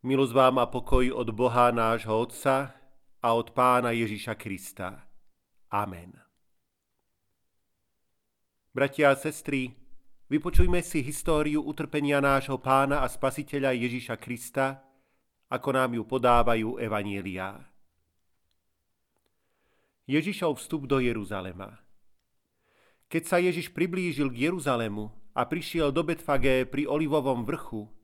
Milosť vám a pokoj od Boha nášho Otca a od Pána Ježiša Krista. Amen. Bratia a sestry, vypočujme si históriu utrpenia nášho Pána a Spasiteľa Ježiša Krista, ako nám ju podávajú Evanielia. Ježišov vstup do Jeruzalema. Keď sa Ježiš priblížil k Jeruzalému a prišiel do Betfagé pri Olivovom vrchu,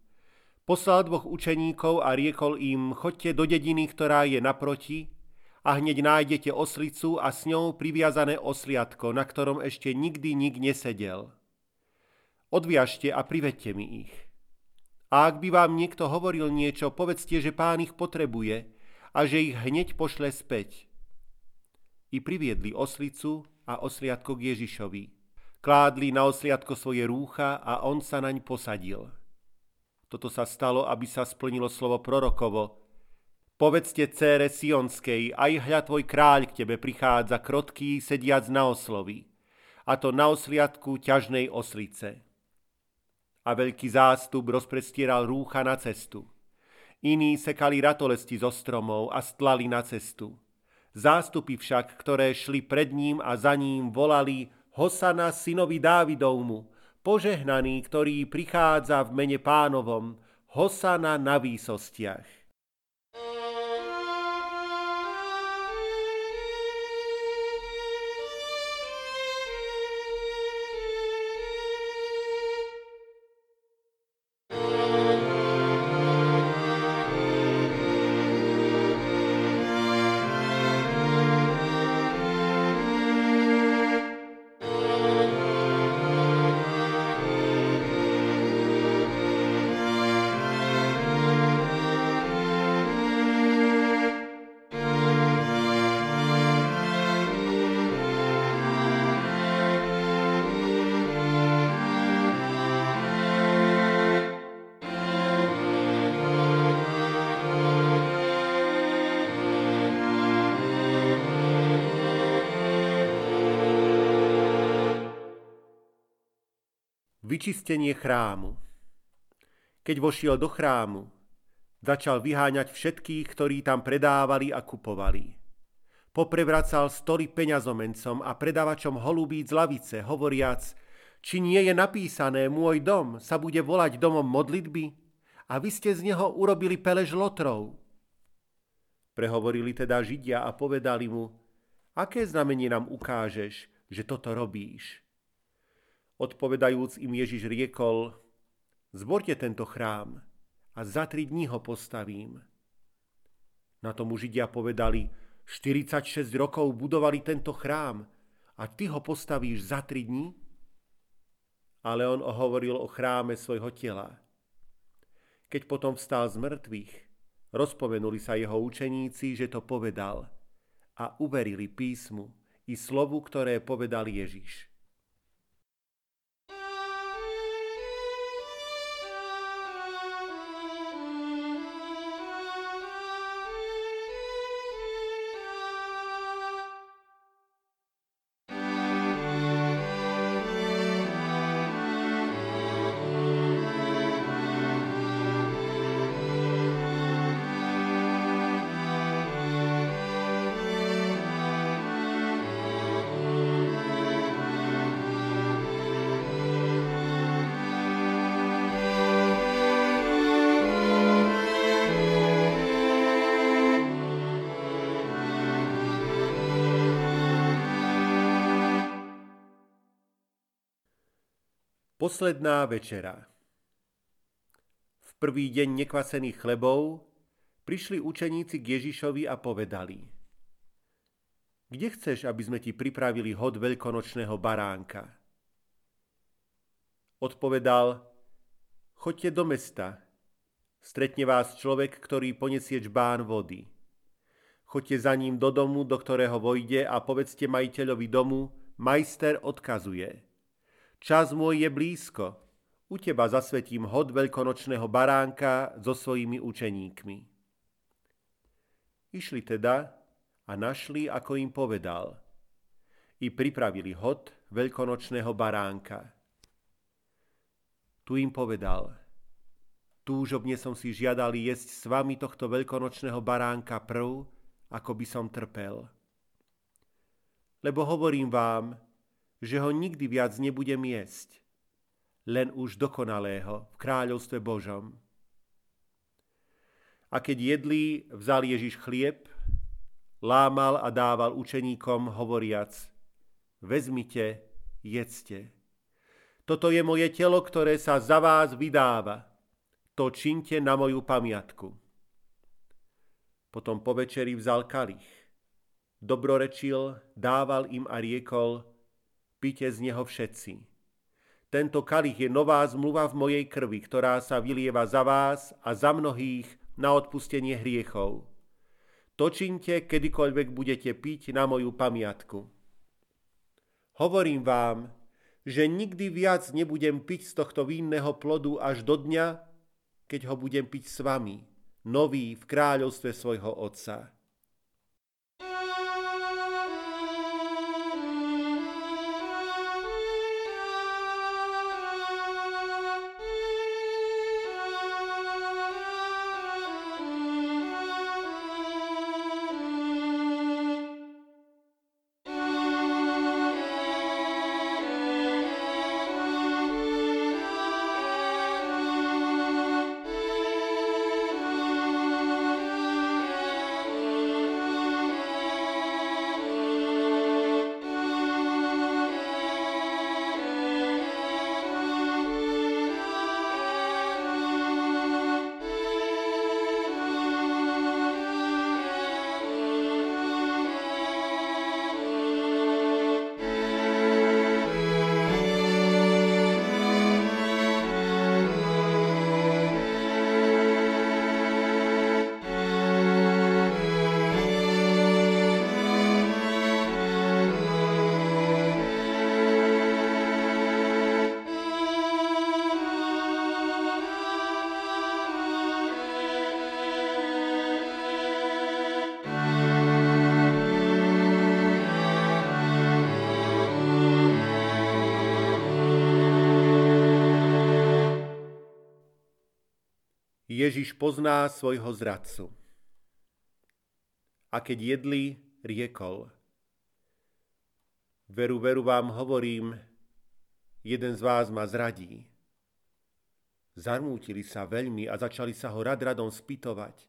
Poslal dvoch učeníkov a riekol im, choďte do dediny, ktorá je naproti a hneď nájdete oslicu a s ňou priviazané osliatko, na ktorom ešte nikdy nik nesedel. Odviažte a privedte mi ich. A ak by vám niekto hovoril niečo, povedzte, že pán ich potrebuje a že ich hneď pošle späť. I priviedli oslicu a osliatko k Ježišovi. Kládli na osliatko svoje rúcha a on sa naň posadil. Toto sa stalo, aby sa splnilo slovo prorokovo. Povedzte cére Sionskej, aj hľa tvoj kráľ k tebe prichádza krotký, sediac na oslovi, a to na osliadku ťažnej oslice. A veľký zástup rozprestieral rúcha na cestu. Iní sekali ratolesti zo stromov a stlali na cestu. Zástupy však, ktoré šli pred ním a za ním, volali Hosana synovi Dávidovmu, požehnaný, ktorý prichádza v mene pánovom, Hosana na výsostiach. Vyčistenie chrámu. Keď vošiel do chrámu, začal vyháňať všetkých, ktorí tam predávali a kupovali. Poprevracal stoly peňazomencom a predávačom holubíc lavice, hovoriac, či nie je napísané, môj dom sa bude volať domom modlitby a vy ste z neho urobili pelež lotrov. Prehovorili teda Židia a povedali mu, aké znamenie nám ukážeš, že toto robíš? Odpovedajúc im Ježiš riekol, zborte tento chrám a za tri dní ho postavím. Na tomu Židia povedali, 46 rokov budovali tento chrám a ty ho postavíš za tri dní? Ale on hovoril o chráme svojho tela. Keď potom vstal z mŕtvych, rozpomenuli sa jeho učeníci, že to povedal a uverili písmu i slovu, ktoré povedal Ježiš. Posledná večera V prvý deň nekvasených chlebov prišli učeníci k Ježišovi a povedali Kde chceš, aby sme ti pripravili hod veľkonočného baránka? Odpovedal Choďte do mesta, stretne vás človek, ktorý ponesie čbán vody. Choďte za ním do domu, do ktorého vojde a povedzte majiteľovi domu, majster odkazuje – Čas môj je blízko. U teba zasvetím hod veľkonočného baránka so svojimi učeníkmi. Išli teda a našli, ako im povedal. I pripravili hod veľkonočného baránka. Tu im povedal, Túžobne som si žiadal jesť s vami tohto veľkonočného baránka prv, ako by som trpel. Lebo hovorím vám, že ho nikdy viac nebudem jesť, len už dokonalého v kráľovstve Božom. A keď jedli, vzal Ježiš chlieb, lámal a dával učeníkom, hovoriac, vezmite, jedzte. Toto je moje telo, ktoré sa za vás vydáva to činte na moju pamiatku. Potom po večeri vzal kalich. Dobrorečil, dával im a riekol, pite z neho všetci. Tento kalich je nová zmluva v mojej krvi, ktorá sa vylieva za vás a za mnohých na odpustenie hriechov. To kedykoľvek budete piť na moju pamiatku. Hovorím vám, že nikdy viac nebudem piť z tohto vínneho plodu až do dňa, keď ho budem piť s vami, nový v kráľovstve svojho Otca. Ježiš pozná svojho zradcu. A keď jedli, riekol. Veru, veru vám hovorím, jeden z vás ma zradí. Zarmútili sa veľmi a začali sa ho rad radom spýtovať.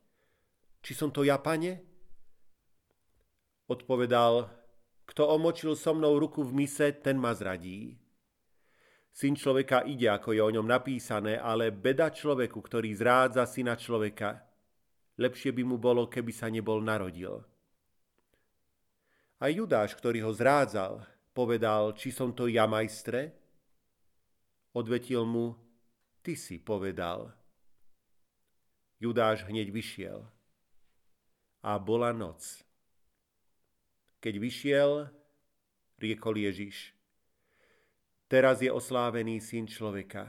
Či som to ja, pane? Odpovedal, kto omočil so mnou ruku v mise, ten ma zradí. Syn človeka ide, ako je o ňom napísané, ale beda človeku, ktorý zrádza syna človeka. Lepšie by mu bolo, keby sa nebol narodil. A Judáš, ktorý ho zrádzal, povedal, či som to ja, majstre? Odvetil mu, ty si povedal. Judáš hneď vyšiel. A bola noc. Keď vyšiel, riekol Ježiš – Teraz je oslávený syn človeka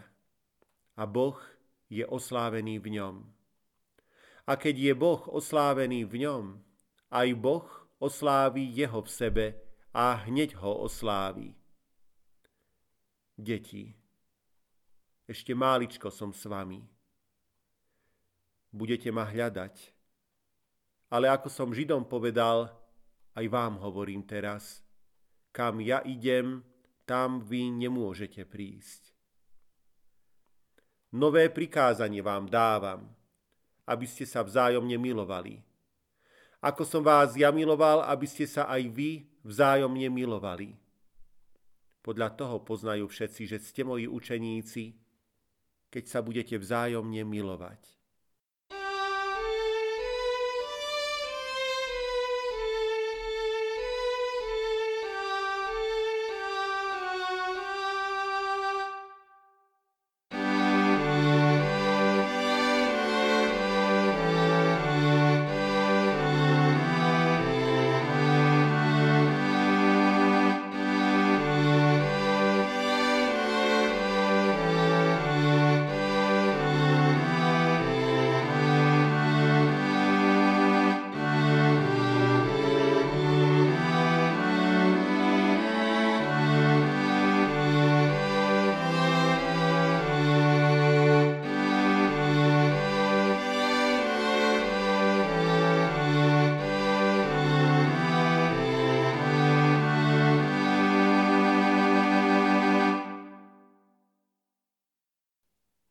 a Boh je oslávený v ňom. A keď je Boh oslávený v ňom, aj Boh osláví jeho v sebe a hneď ho osláví. Deti, ešte máličko som s vami. Budete ma hľadať. Ale ako som Židom povedal, aj vám hovorím teraz, kam ja idem, tam vy nemôžete prísť. Nové prikázanie vám dávam, aby ste sa vzájomne milovali. Ako som vás ja miloval, aby ste sa aj vy vzájomne milovali. Podľa toho poznajú všetci, že ste moji učeníci, keď sa budete vzájomne milovať.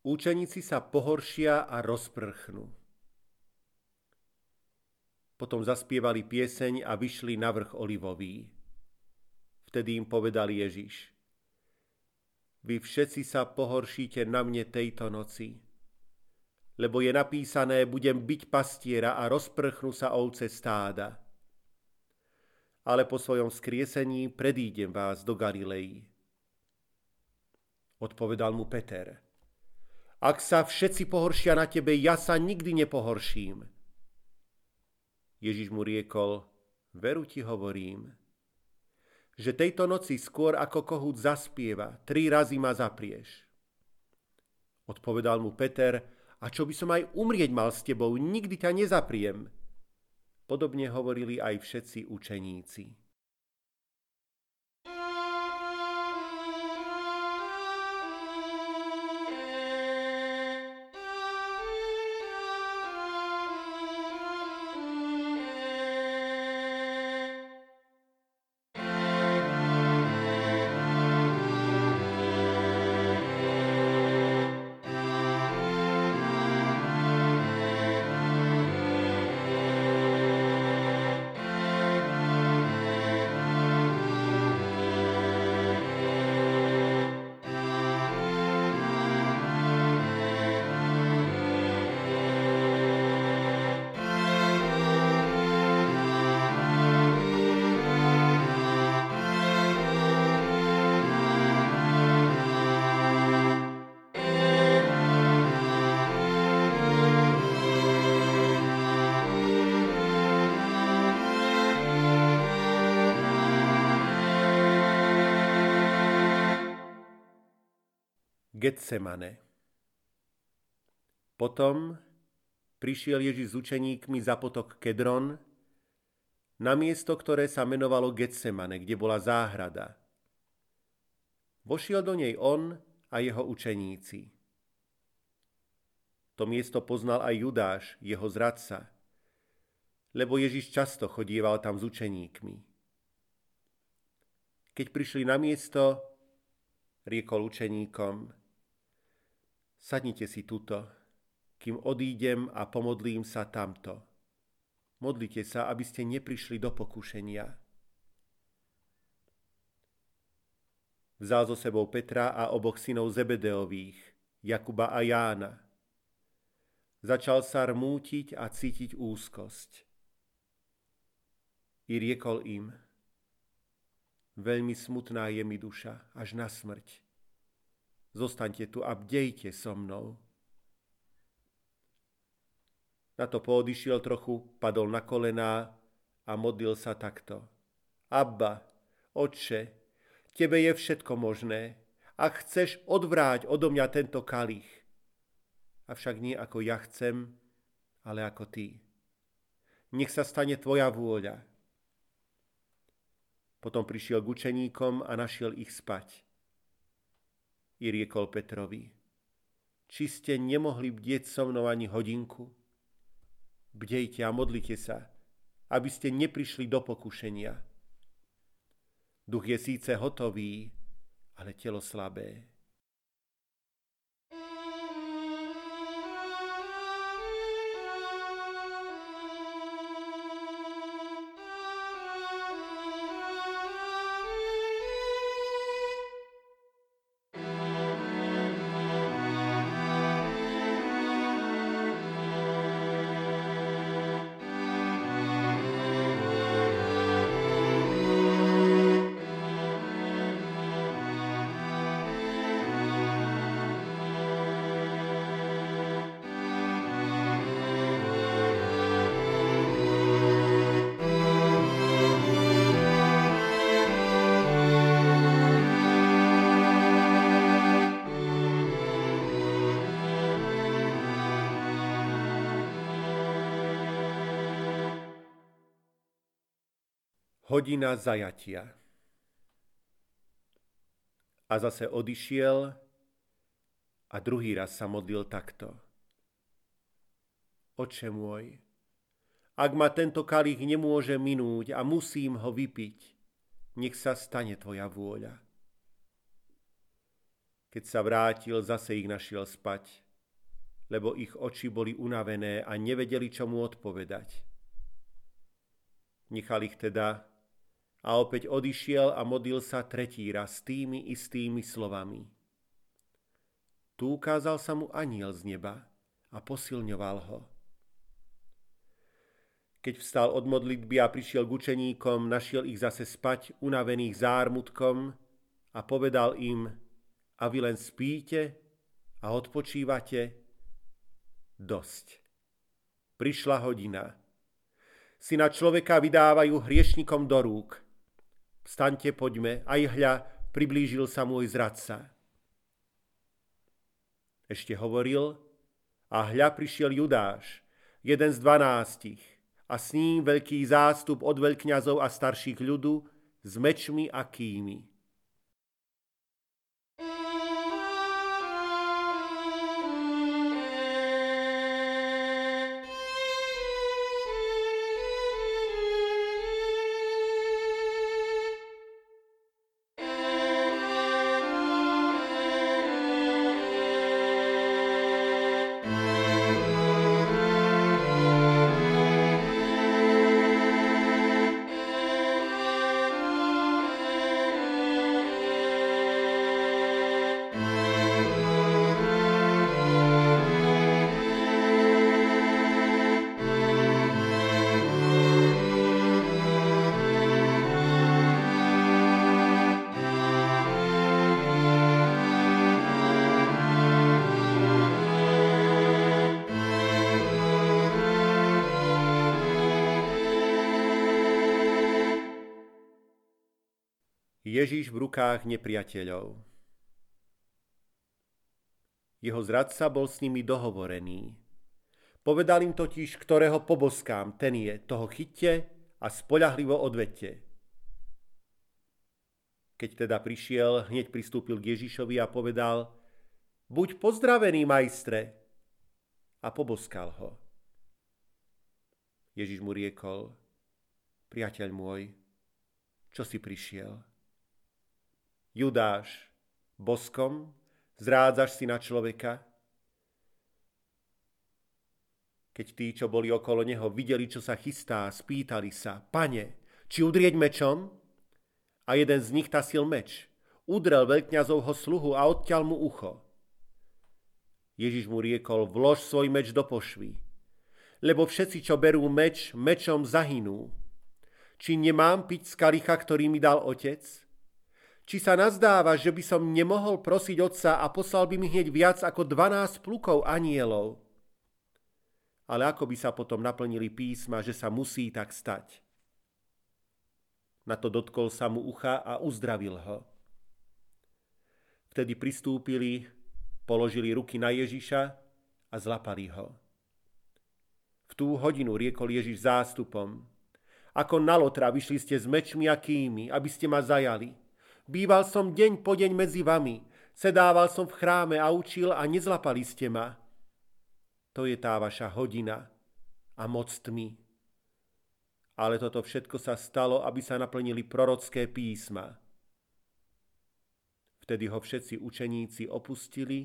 Účeníci sa pohoršia a rozprchnú. Potom zaspievali pieseň a vyšli na vrch Olivový. Vtedy im povedal Ježiš. Vy všetci sa pohoršíte na mne tejto noci, lebo je napísané, budem byť pastiera a rozprchnú sa ovce stáda. Ale po svojom skriesení predídem vás do Galilei. Odpovedal mu Peter. Ak sa všetci pohoršia na tebe, ja sa nikdy nepohorším. Ježiš mu riekol, veru ti hovorím, že tejto noci skôr ako kohút zaspieva, tri razy ma zaprieš. Odpovedal mu Peter, a čo by som aj umrieť mal s tebou, nikdy ťa nezapriem. Podobne hovorili aj všetci učeníci. Getsemane. Potom prišiel Ježiš s učeníkmi za potok Kedron, na miesto, ktoré sa menovalo Getsemane, kde bola záhrada. Vošiel do nej on a jeho učeníci. To miesto poznal aj Judáš, jeho zradca, lebo Ježiš často chodieval tam s učeníkmi. Keď prišli na miesto, riekol učeníkom, Sadnite si tuto, kým odídem a pomodlím sa tamto. Modlite sa, aby ste neprišli do pokušenia. Vzal so sebou Petra a oboch synov Zebedeových, Jakuba a Jána. Začal sa rmútiť a cítiť úzkosť. I riekol im, veľmi smutná je mi duša, až na smrť Zostaňte tu a bdejte so mnou. Na to poodišiel trochu, padol na kolená a modlil sa takto. Abba, Otče, Tebe je všetko možné. Ak chceš, odvráť odo mňa tento kalich. Avšak nie ako ja chcem, ale ako Ty. Nech sa stane Tvoja vôľa. Potom prišiel k učeníkom a našiel ich spať i riekol Petrovi, či ste nemohli bdieť so mnou ani hodinku? Bdejte a modlite sa, aby ste neprišli do pokušenia. Duch je síce hotový, ale telo slabé. Hodina zajatia. A zase odišiel a druhý raz sa modlil takto. Oče môj, ak ma tento kalich nemôže minúť a musím ho vypiť, nech sa stane tvoja vôľa. Keď sa vrátil, zase ich našiel spať, lebo ich oči boli unavené a nevedeli, čo mu odpovedať. Nechal ich teda a opäť odišiel a modlil sa tretí raz tými istými slovami. Tu ukázal sa mu aniel z neba a posilňoval ho. Keď vstal od modlitby a prišiel k učeníkom, našiel ich zase spať, unavených zármutkom a povedal im, a vy len spíte a odpočívate? Dosť. Prišla hodina. Syna človeka vydávajú hriešnikom do rúk. Vstaňte, poďme, aj hľa, priblížil sa môj zradca. Ešte hovoril a hľa prišiel Judáš, jeden z dvanástich, a s ním veľký zástup od veľkňazov a starších ľudu s mečmi a kými. Ježíš v rukách nepriateľov. Jeho zradca bol s nimi dohovorený. Povedal im totiž, ktorého poboskám, ten je, toho chytte a spoľahlivo odvete. Keď teda prišiel, hneď pristúpil k Ježišovi a povedal, buď pozdravený, majstre, a poboskal ho. Ježiš mu riekol, priateľ môj, čo si prišiel? Judáš, boskom zrádzaš si na človeka? Keď tí, čo boli okolo neho, videli, čo sa chystá, spýtali sa, pane, či udrieť mečom? A jeden z nich tasil meč. Udrel veľkňazovho sluhu a odťal mu ucho. Ježiš mu riekol, vlož svoj meč do pošvy. Lebo všetci, čo berú meč, mečom zahynú. Či nemám piť z kalicha, ktorý mi dal otec? Či sa nazdáva, že by som nemohol prosiť otca a poslal by mi hneď viac ako 12 plukov anielov? Ale ako by sa potom naplnili písma, že sa musí tak stať? Na to dotkol sa mu ucha a uzdravil ho. Vtedy pristúpili, položili ruky na Ježiša a zlapali ho. V tú hodinu riekol Ježiš zástupom. Ako na lotra vyšli ste s mečmi a kými, aby ste ma zajali – Býval som deň po deň medzi vami, sedával som v chráme a učil a nezlapali ste ma. To je tá vaša hodina a moc tmy. Ale toto všetko sa stalo, aby sa naplnili prorocké písma. Vtedy ho všetci učeníci opustili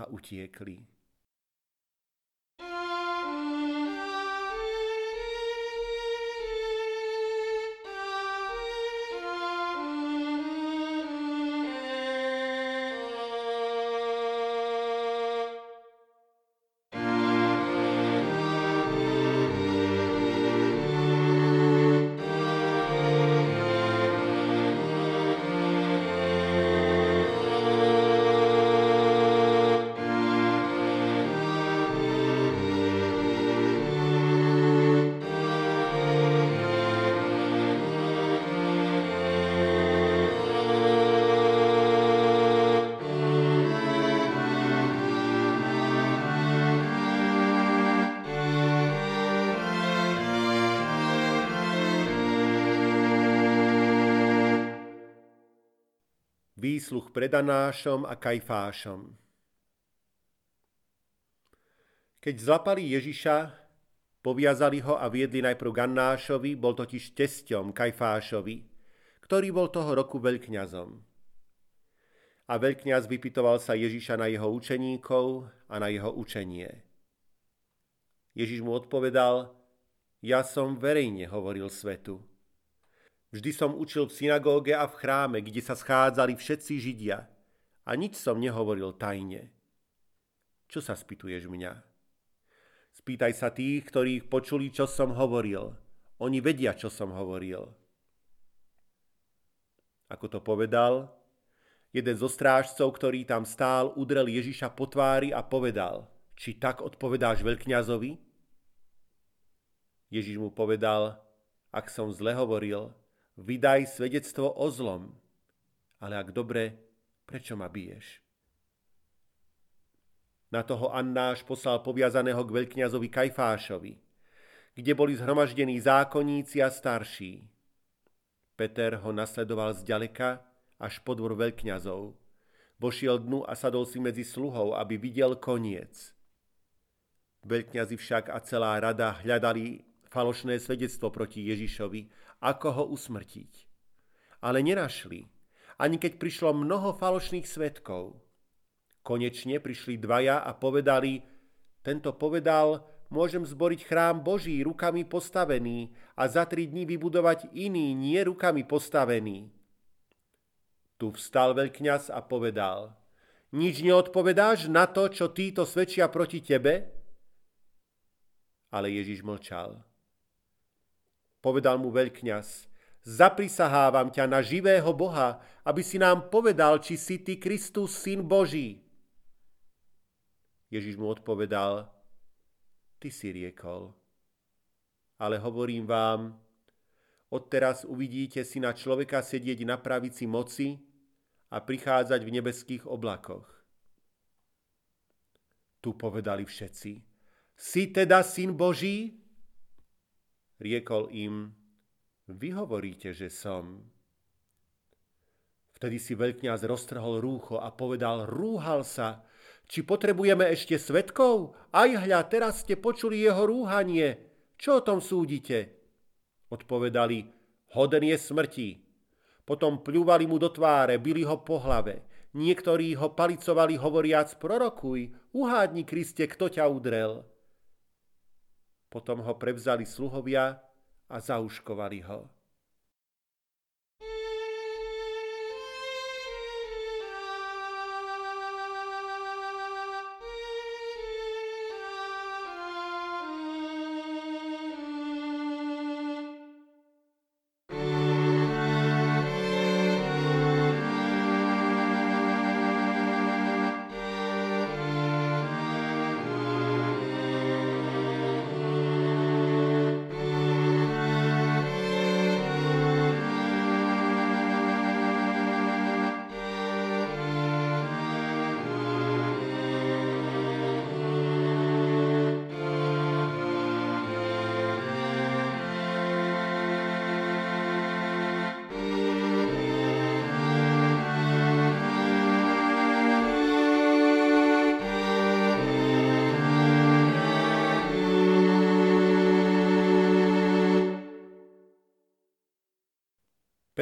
a utiekli. Výsluch pred Anášom a Kajfášom. Keď zlapali Ježiša, poviazali ho a viedli najprv k Annášovi, bol totiž tesťom Kajfášovi, ktorý bol toho roku veľkňazom. A veľkňaz vypitoval sa Ježiša na jeho učeníkov a na jeho učenie. Ježiš mu odpovedal, ja som verejne hovoril svetu. Vždy som učil v synagóge a v chráme, kde sa schádzali všetci Židia. A nič som nehovoril tajne. Čo sa spýtuješ mňa? Spýtaj sa tých, ktorých počuli, čo som hovoril. Oni vedia, čo som hovoril. Ako to povedal, jeden zo strážcov, ktorý tam stál, udrel Ježiša po tvári a povedal, či tak odpovedáš veľkňazovi? Ježiš mu povedal, ak som zle hovoril, vydaj svedectvo o zlom, ale ak dobre, prečo ma biješ? Na toho Annáš poslal poviazaného k veľkňazovi Kajfášovi, kde boli zhromaždení zákonníci a starší. Peter ho nasledoval zďaleka až po dvor veľkňazov. Vošiel dnu a sadol si medzi sluhov, aby videl koniec. Veľkňazi však a celá rada hľadali falošné svedectvo proti Ježišovi, ako ho usmrtiť. Ale nenašli, ani keď prišlo mnoho falošných svetkov. Konečne prišli dvaja a povedali, tento povedal, môžem zboriť chrám Boží rukami postavený a za tri dní vybudovať iný, nie rukami postavený. Tu vstal veľkňaz a povedal, nič neodpovedáš na to, čo títo svedčia proti tebe? Ale Ježiš mlčal. Povedal mu veľkňaz, zaprisahávam ťa na živého Boha, aby si nám povedal, či si ty Kristus, syn Boží. Ježiš mu odpovedal, ty si riekol. Ale hovorím vám, odteraz uvidíte si na človeka sedieť na pravici moci a prichádzať v nebeských oblakoch. Tu povedali všetci, si teda syn Boží? Riekol im, vy hovoríte, že som. Vtedy si veľkňaz roztrhol rúcho a povedal, rúhal sa, či potrebujeme ešte svetkov? Aj hľa, teraz ste počuli jeho rúhanie. Čo o tom súdite? Odpovedali, hoden je smrti. Potom pľúvali mu do tváre, byli ho po hlave. Niektorí ho palicovali hovoriac, prorokuj, uhádni Kriste, kto ťa udrel. Potom ho prevzali sluhovia a zauškovali ho.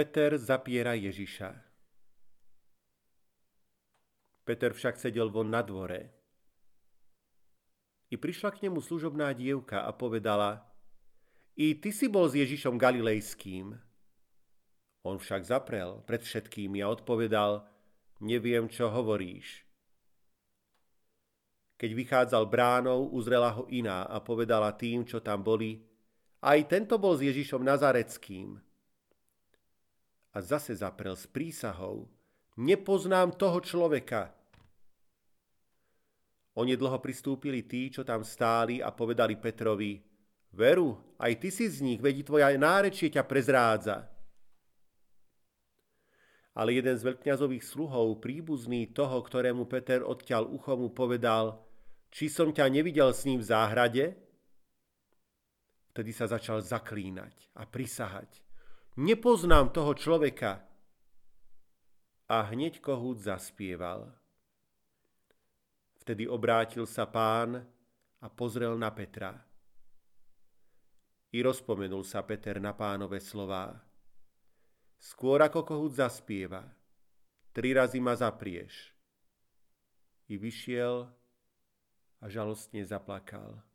Peter zapiera Ježiša. Peter však sedel von na dvore. I prišla k nemu služobná dievka a povedala, i ty si bol s Ježišom Galilejským. On však zaprel pred všetkými a odpovedal, neviem, čo hovoríš. Keď vychádzal bránou, uzrela ho iná a povedala tým, čo tam boli, aj tento bol s Ježišom Nazareckým a zase zaprel s prísahou. Nepoznám toho človeka. Onedlho pristúpili tí, čo tam stáli a povedali Petrovi, Veru, aj ty si z nich, vedí tvoja nárečie ťa prezrádza. Ale jeden z veľkňazových sluhov, príbuzný toho, ktorému Peter odťal ucho, mu povedal, či som ťa nevidel s ním v záhrade? Vtedy sa začal zaklínať a prisahať nepoznám toho človeka. A hneď kohút zaspieval. Vtedy obrátil sa pán a pozrel na Petra. I rozpomenul sa Peter na pánové slová. Skôr ako kohút zaspieva, tri razy ma zaprieš. I vyšiel a žalostne zaplakal.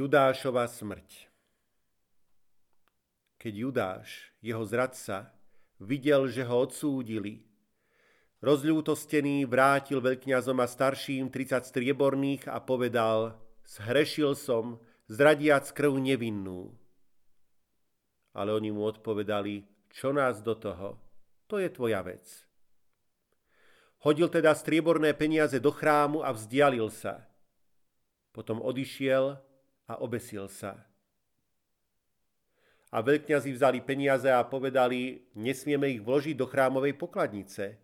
Judášova smrť Keď Judáš, jeho zradca, videl, že ho odsúdili, rozľútostený vrátil veľkňazom a starším 30 strieborných a povedal, zhrešil som, zradiac krv nevinnú. Ale oni mu odpovedali, čo nás do toho, to je tvoja vec. Hodil teda strieborné peniaze do chrámu a vzdialil sa. Potom odišiel a obesil sa. A veľkňazi vzali peniaze a povedali, nesmieme ich vložiť do chrámovej pokladnice,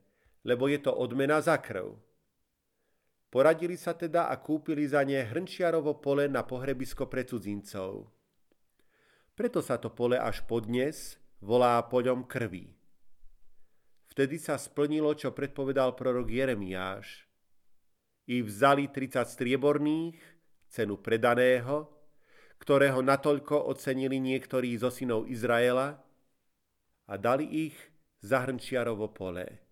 lebo je to odmena za krv. Poradili sa teda a kúpili za ne hrnčiarovo pole na pohrebisko pre cudzincov. Preto sa to pole až podnes volá poľom krvi. Vtedy sa splnilo, čo predpovedal prorok Jeremiáš. I vzali 30 strieborných, cenu predaného, ktorého natoľko ocenili niektorí zo synov Izraela a dali ich za hrnčiarovo pole.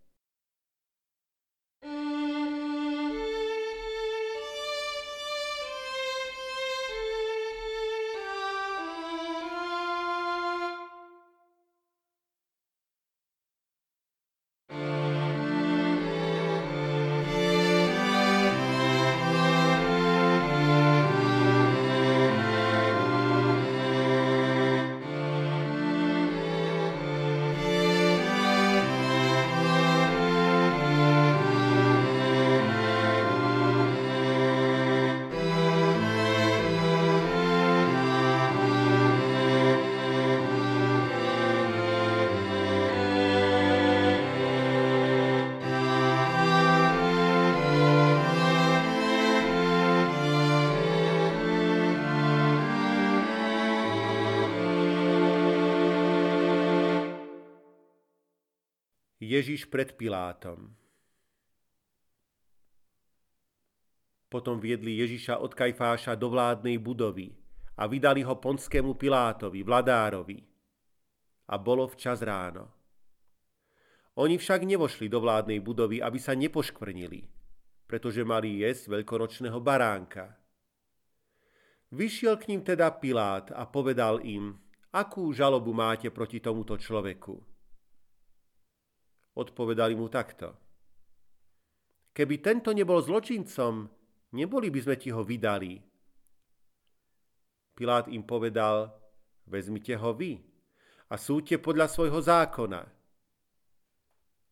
Ježiš pred Pilátom. Potom viedli Ježiša od Kajfáša do vládnej budovy a vydali ho ponskému Pilátovi, vladárovi. A bolo včas ráno. Oni však nevošli do vládnej budovy, aby sa nepoškvrnili, pretože mali jesť veľkoročného baránka. Vyšiel k ním teda Pilát a povedal im, akú žalobu máte proti tomuto človeku. Odpovedali mu takto. Keby tento nebol zločincom, neboli by sme ti ho vydali. Pilát im povedal, vezmite ho vy a súďte podľa svojho zákona.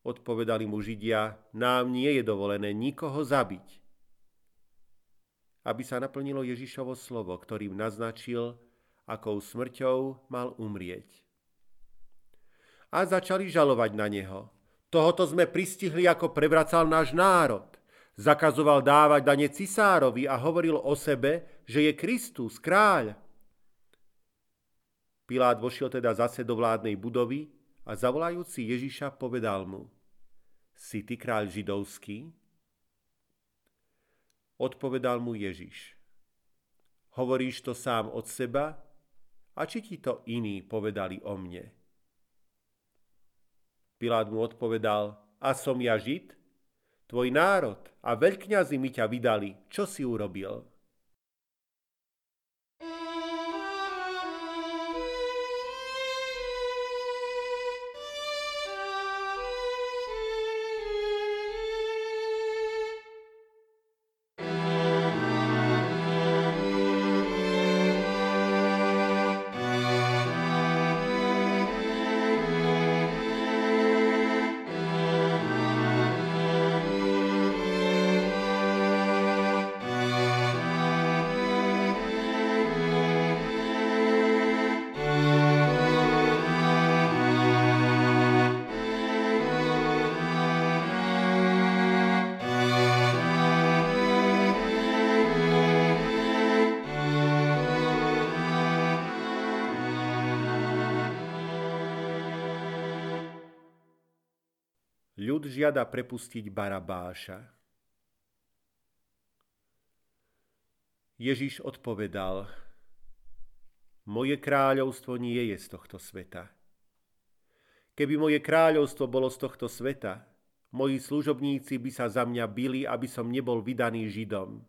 Odpovedali mu Židia, nám nie je dovolené nikoho zabiť. Aby sa naplnilo Ježišovo slovo, ktorým naznačil, akou smrťou mal umrieť. A začali žalovať na neho. Tohoto sme pristihli, ako prevracal náš národ. Zakazoval dávať dane cisárovi a hovoril o sebe, že je Kristus, kráľ. Pilát vošiel teda zase do vládnej budovy a zavolajúci Ježiša povedal mu, si ty kráľ židovský? Odpovedal mu Ježiš. Hovoríš to sám od seba? A či ti to iní povedali o mne? Pilát mu odpovedal, a som ja Žid? Tvoj národ a veľkňazi mi ťa vydali, čo si urobil? Ľud žiada prepustiť Barabáša. Ježiš odpovedal, moje kráľovstvo nie je z tohto sveta. Keby moje kráľovstvo bolo z tohto sveta, moji služobníci by sa za mňa bili, aby som nebol vydaný Židom.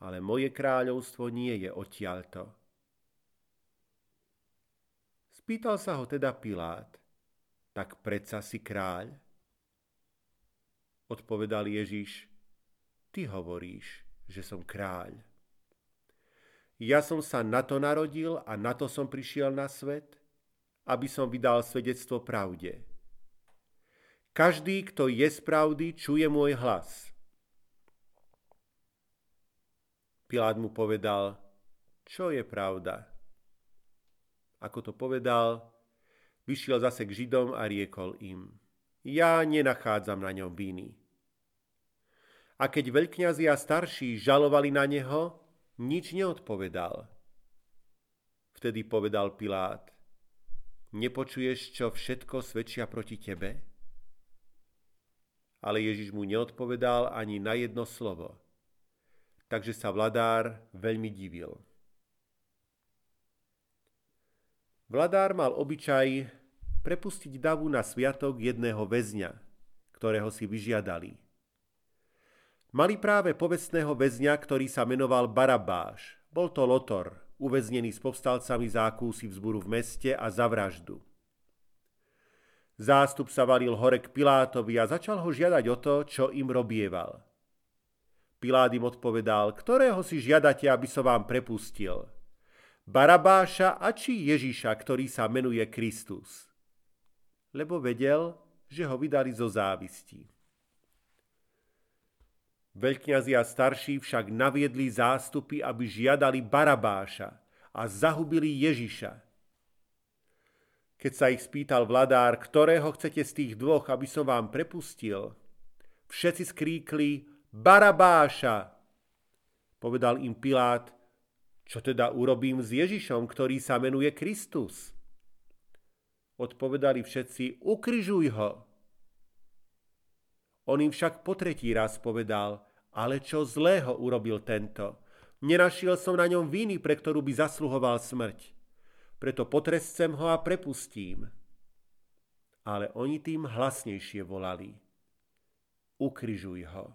Ale moje kráľovstvo nie je odtiaľto. Spýtal sa ho teda Pilát tak predsa si kráľ? Odpovedal Ježiš, ty hovoríš, že som kráľ. Ja som sa na to narodil a na to som prišiel na svet, aby som vydal svedectvo pravde. Každý, kto je z pravdy, čuje môj hlas. Pilát mu povedal, čo je pravda. Ako to povedal, vyšiel zase k Židom a riekol im, ja nenachádzam na ňom viny. A keď veľkňazi a starší žalovali na neho, nič neodpovedal. Vtedy povedal Pilát, nepočuješ, čo všetko svedčia proti tebe? Ale Ježiš mu neodpovedal ani na jedno slovo. Takže sa vladár veľmi divil. Vladár mal obyčaj prepustiť davu na sviatok jedného väzňa, ktorého si vyžiadali. Mali práve povestného väzňa, ktorý sa menoval Barabáš. Bol to Lotor, uväznený s povstalcami za akúsi vzburu v meste a za vraždu. Zástup sa valil hore k Pilátovi a začal ho žiadať o to, čo im robieval. Pilát im odpovedal, ktorého si žiadate, aby som vám prepustil. Barabáša a či Ježiša, ktorý sa menuje Kristus lebo vedel, že ho vydali zo závisti. Veľkňazi a starší však naviedli zástupy, aby žiadali Barabáša a zahubili Ježiša. Keď sa ich spýtal vladár, ktorého chcete z tých dvoch, aby som vám prepustil, všetci skríkli Barabáša. Povedal im Pilát, čo teda urobím s Ježišom, ktorý sa menuje Kristus? Odpovedali všetci, ukryžuj ho. On im však po tretí raz povedal, ale čo zlého urobil tento? Nenašiel som na ňom viny, pre ktorú by zasluhoval smrť. Preto potrescem ho a prepustím. Ale oni tým hlasnejšie volali. Ukryžuj ho.